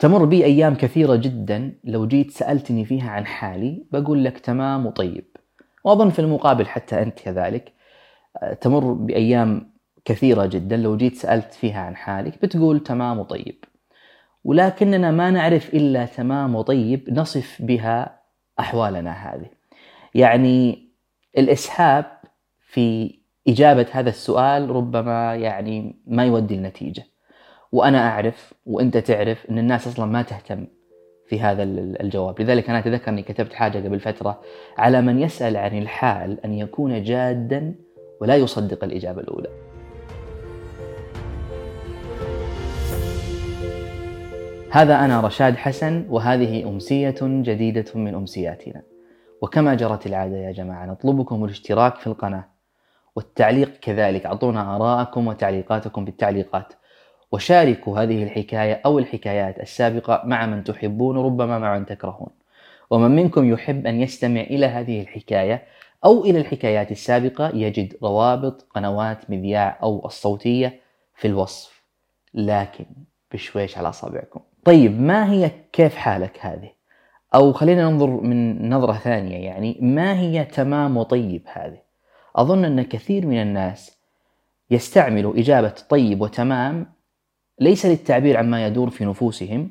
تمر بي أيام كثيرة جدا لو جيت سألتني فيها عن حالي بقول لك تمام وطيب. وأظن في المقابل حتى أنت كذلك تمر بأيام كثيرة جدا لو جيت سألت فيها عن حالك بتقول تمام وطيب. ولكننا ما نعرف إلا تمام وطيب نصف بها أحوالنا هذه. يعني الإسهاب في إجابة هذا السؤال ربما يعني ما يودي النتيجة. وأنا أعرف وأنت تعرف أن الناس أصلا ما تهتم في هذا الجواب. لذلك أنا أتذكر أني كتبت حاجة قبل فترة على من يسأل عن الحال أن يكون جادا ولا يصدق الإجابة الأولى. هذا أنا رشاد حسن وهذه أمسية جديدة من أمسياتنا. وكما جرت العادة يا جماعة نطلبكم الاشتراك في القناة والتعليق كذلك. أعطونا آراءكم وتعليقاتكم في التعليقات وشاركوا هذه الحكاية أو الحكايات السابقة مع من تحبون ربما مع من تكرهون. ومن منكم يحب أن يستمع إلى هذه الحكاية أو إلى الحكايات السابقة يجد روابط قنوات مذياع أو الصوتية في الوصف. لكن بشويش على أصابعكم. طيب ما هي كيف حالك هذه؟ أو خلينا ننظر من نظرة ثانية يعني ما هي تمام وطيب هذه؟ أظن أن كثير من الناس يستعملوا إجابة طيب وتمام ليس للتعبير عما يدور في نفوسهم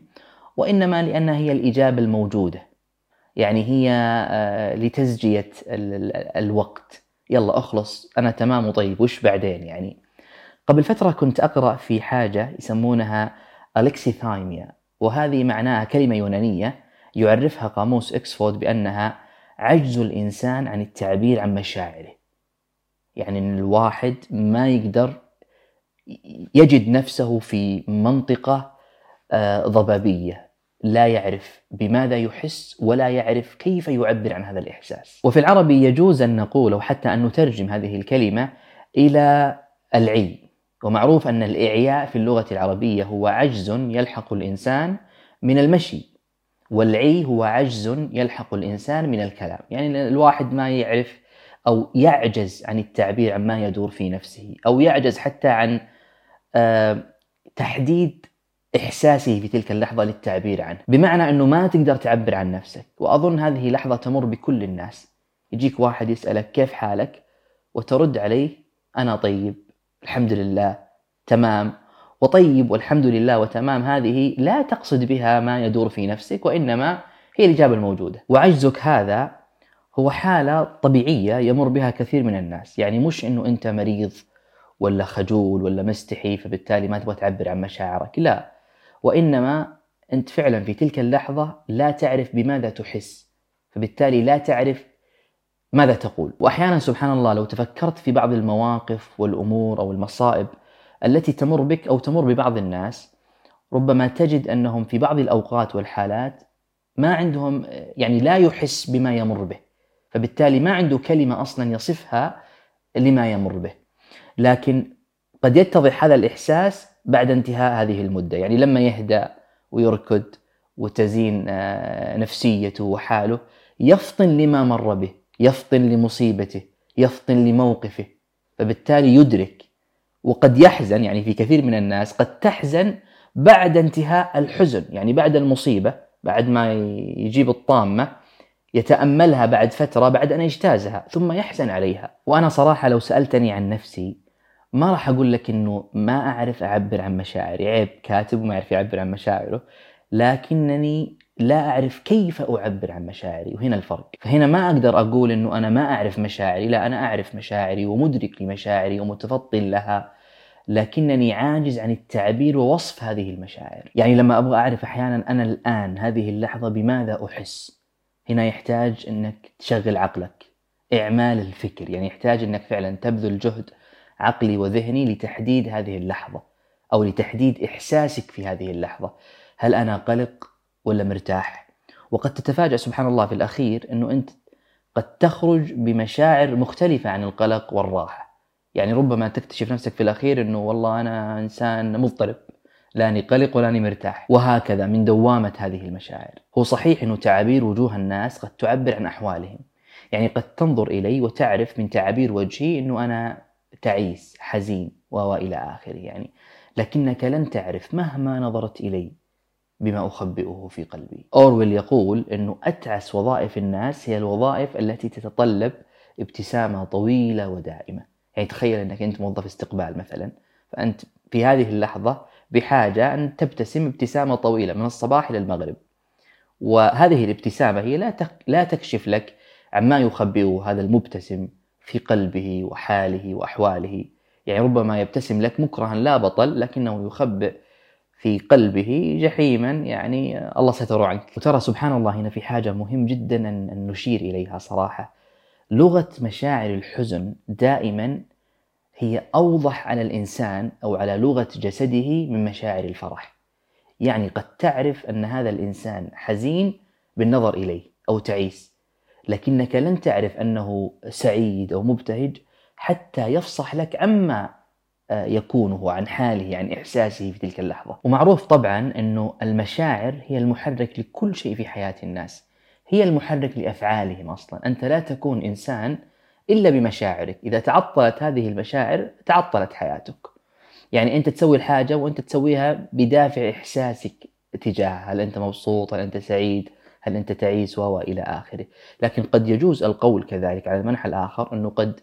وإنما لأنها هي الإجابة الموجودة. يعني هي آه، لتزجية الوقت. يلا أخلص أنا تمام وطيب وش بعدين يعني؟ قبل فترة كنت أقرأ في حاجة يسمونها ألكسيثايميا وهذه معناها كلمة يونانية يعرفها قاموس إكسفورد بأنها عجز الإنسان عن التعبير عن مشاعره. يعني أن الواحد ما يقدر يجد نفسه في منطقة آه، ضبابية لا يعرف بماذا يحس ولا يعرف كيف يعبر عن هذا الإحساس. وفي العربي يجوز أن نقول أو حتى أن نترجم هذه الكلمة إلى العي. ومعروف أن الإعياء في اللغة العربية هو عجز يلحق الإنسان من المشي والعي هو عجز يلحق الإنسان من الكلام. يعني الواحد ما يعرف أو يعجز عن التعبير عن ما يدور في نفسه أو يعجز حتى عن تحديد إحساسه في تلك اللحظة للتعبير عنه. بمعنى أنه ما تقدر تعبر عن نفسك وأظن هذه لحظة تمر بكل الناس. يجيك واحد يسألك كيف حالك؟ وترد عليه أنا طيب الحمد لله تمام. وطيب والحمد لله وتمام هذه لا تقصد بها ما يدور في نفسك وإنما هي الإجابة الموجودة. وعجزك هذا هو حالة طبيعية يمر بها كثير من الناس. يعني مش أنه أنت مريض ولا خجول ولا مستحي فبالتالي ما تبغى تعبر عن مشاعرك. لا وإنما أنت فعلا في تلك اللحظة لا تعرف بماذا تحس فبالتالي لا تعرف ماذا تقول. وأحيانا سبحان الله لو تفكرت في بعض المواقف والأمور أو المصائب التي تمر بك أو تمر ببعض الناس ربما تجد أنهم في بعض الأوقات والحالات ما عندهم يعني لا يحس بما يمر به فبالتالي ما عنده كلمة أصلا يصفها لما يمر به. لكن قد يتضح هذا الإحساس بعد انتهاء هذه المدة. يعني لما يهدأ ويركض وتزين آه، نفسيته وحاله يفطن لما مر به يفطن لمصيبته يفطن لموقفه فبالتالي يدرك وقد يحزن. يعني في كثير من الناس قد تحزن بعد انتهاء الحزن يعني بعد المصيبة بعد ما يجيب الطامة يتأملها بعد فترة بعد أن يجتازها ثم يحزن عليها. وأنا صراحة لو سألتني عن نفسي ما راح أقول لك أنه ما أعرف أعبر عن مشاعري. عيب كاتب وما يعرف يعبر عن مشاعره لكنني لا أعرف كيف أعبر عن مشاعري وهنا الفرق. فهنا ما أقدر أقول أنه أنا ما أعرف مشاعري لا أنا أعرف مشاعري ومدرك لمشاعري ومتفطن لها لكنني عاجز عن التعبير ووصف هذه المشاعر. يعني لما أبغى أعرف أحيانا أنا الآن هذه اللحظة بماذا أحس؟ هنا يحتاج أنك تشغل عقلك. إعمال الفكر يعني يحتاج أنك فعلا تبذل جهد عقلي وذهني لتحديد هذه اللحظة أو لتحديد إحساسك في هذه اللحظة. هل أنا قلق ولا مرتاح؟ وقد تتفاجأ سبحان الله في الأخير أنه أنت قد تخرج بمشاعر مختلفة عن القلق والراحة. يعني ربما تكتشف نفسك في الأخير أنه والله أنا إنسان مضطرب لاني قلق ولاني مرتاح. وهكذا من دوامة هذه المشاعر. هو صحيح أنه تعابير وجوه الناس قد تعبر عن أحوالهم. يعني قد تنظر إلي وتعرف من تعابير وجهي أنه أنا تعيس حزين وإلى آخره يعني. لكنك لن تعرف مهما نظرت إلي بما أخبئه في قلبي. أورويل يقول أنه أتعس وظائف الناس هي الوظائف التي تتطلب ابتسامة طويلة ودائمة. يعني تخيل أنك أنت موظف استقبال مثلا فأنت في هذه اللحظة بحاجة أن تبتسم ابتسامة طويلة من الصباح إلى المغرب. وهذه الابتسامة هي لا لا تكشف لك عما يخبئه هذا المبتسم في قلبه وحاله وأحواله. يعني ربما يبتسم لك مكرها لا بطل لكنه يخبئ في قلبه جحيما. يعني الله ستر عنك وترى سبحان الله هنا في حاجة مهم جدا أن نشير إليها صراحة. لغة مشاعر الحزن دائما هي أوضح على الإنسان أو على لغة جسده من مشاعر الفرح. يعني قد تعرف أن هذا الإنسان حزين بالنظر إليه أو تعيس. لكنك لن تعرف أنه سعيد أو مبتهج حتى يفصح لك عما آه، يكونه عن حاله عن إحساسه في تلك اللحظة. ومعروف طبعا أنه المشاعر هي المحرك لكل شيء في حياة الناس. هي المحرك لأفعالهم أصلا. أنت لا تكون إنسان إلا بمشاعرك. إذا تعطلت هذه المشاعر تعطلت حياتك. يعني أنت تسوي الحاجة وأنت تسويها بدافع إحساسك تجاهها. هل أنت مبسوط؟ هل أنت سعيد؟ هل أنت تعيس و إلى آخره. لكن قد يجوز القول كذلك على المنحى الآخر أنه قد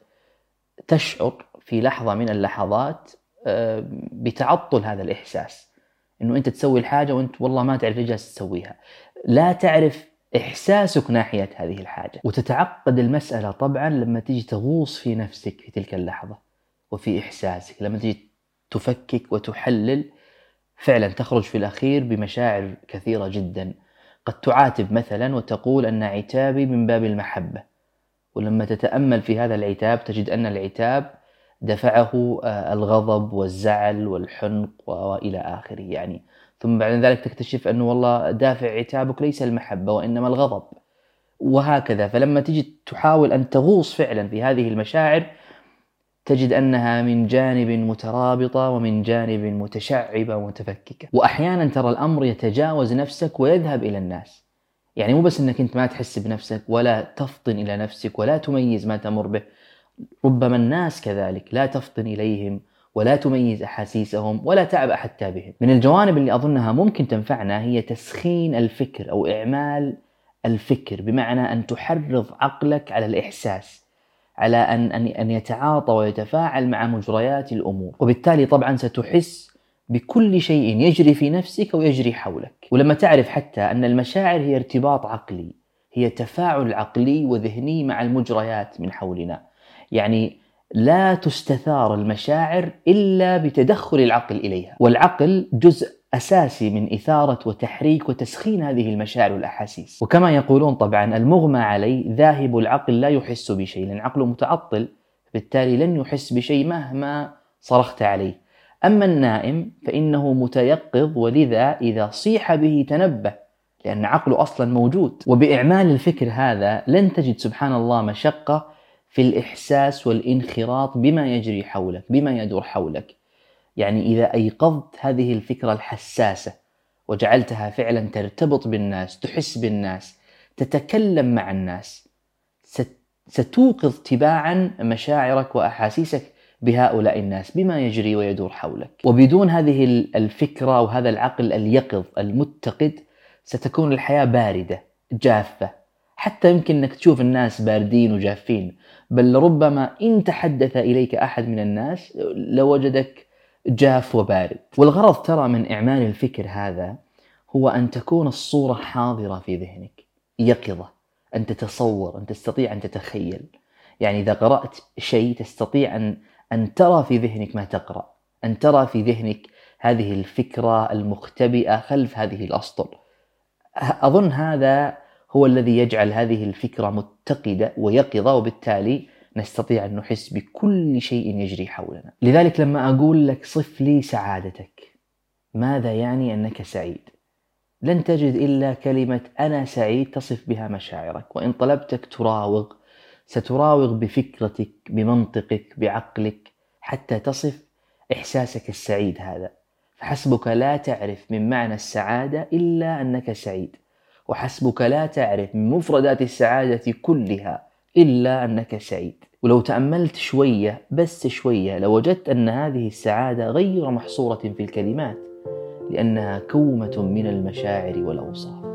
تشعر في لحظة من اللحظات آه، بتعطل هذا الإحساس. أنه أنت تسوي الحاجة وأنت والله ما تعرف ليش تسويها. لا تعرف إحساسك ناحية هذه الحاجة. وتتعقد المسألة طبعا لما تيجي تغوص في نفسك في تلك اللحظة وفي إحساسك. لما تيجي تفكك وتحلل فعلا تخرج في الأخير بمشاعر كثيرة جدا. قد تعاتب مثلا وتقول أن عتابي من باب المحبة. ولما تتأمل في هذا العتاب تجد أن العتاب دفعه آه، الغضب والزعل والحنق وإلى آخره. يعني ثم بعد ذلك تكتشف أنه والله دافع عتابك ليس المحبة وإنما الغضب. وهكذا. فلما تجي تحاول أن تغوص فعلا في هذه المشاعر تجد أنها من جانب مترابطة ومن جانب متشعبة ومتفككة. وأحيانا ترى الأمر يتجاوز نفسك ويذهب إلى الناس. يعني مو بس أنك أنت ما تحس بنفسك ولا تفطن إلى نفسك ولا تميز ما تمر به. ربما الناس كذلك لا تفطن إليهم ولا تميز أحاسيسهم ولا تعبأ حتى بهم. من الجوانب اللي أظنها ممكن تنفعنا هي تسخين الفكر أو إعمال الفكر بمعنى أن تحرض عقلك على الإحساس. على أن أن أن يتعاطى ويتفاعل مع مجريات الأمور. وبالتالي طبعا ستحس بكل شيء يجري في نفسك ويجري حولك. ولما تعرف حتى أن المشاعر هي ارتباط عقلي هي تفاعل عقلي وذهني مع المجريات من حولنا. يعني لا تستثار المشاعر إلا بتدخل العقل إليها، والعقل جزء أساسي من إثارة وتحريك وتسخين هذه المشاعر والأحاسيس، وكما يقولون طبعا المغمى عليه ذاهب العقل لا يحس بشيء، لأن عقله متعطل بالتالي لن يحس بشيء مهما صرخت عليه. أما النائم فإنه متيقظ ولذا إذا صيح به تنبه لأن عقله أصلا موجود، وبإعمال الفكر هذا لن تجد سبحان الله مشقة في الإحساس والانخراط بما يجري حولك بما يدور حولك. يعني إذا أيقظت هذه الفكرة الحساسة وجعلتها فعلا ترتبط بالناس تحس بالناس تتكلم مع الناس ستوقظ تباعا مشاعرك وأحاسيسك بهؤلاء الناس بما يجري ويدور حولك. وبدون هذه الفكرة وهذا العقل اليقظ المتقد ستكون الحياة باردة جافة. حتى يمكن إنك تشوف الناس باردين وجافين بل ربما إن تحدث إليك أحد من الناس لوجدك جاف وبارد. والغرض ترى من إعمال الفكر هذا هو أن تكون الصورة حاضرة في ذهنك يقظة أن تتصور أن تستطيع أن تتخيل. يعني إذا قرأت شيء تستطيع أن أن ترى في ذهنك ما تقرأ أن ترى في ذهنك هذه الفكرة المختبئة خلف هذه الاسطر أظن هذا هو الذي يجعل هذه الفكرة متقدة ويقظة وبالتالي نستطيع أن نحس بكل شيء يجري حولنا. لذلك لما أقول لك صف لي سعادتك ماذا يعني أنك سعيد؟ لن تجد إلا كلمة أنا سعيد تصف بها مشاعرك وإن طلبتك تراوغ ستراوغ بفكرتك بمنطقك بعقلك حتى تصف إحساسك السعيد هذا. فحسبك لا تعرف من معنى السعادة إلا أنك سعيد وحسبك لا تعرف من مفردات السعادة كلها إلا أنك سعيد. ولو تأملت شوية بس شوية لوجدت أن هذه السعادة غير محصورة في الكلمات لأنها كومة من المشاعر والأوصاف.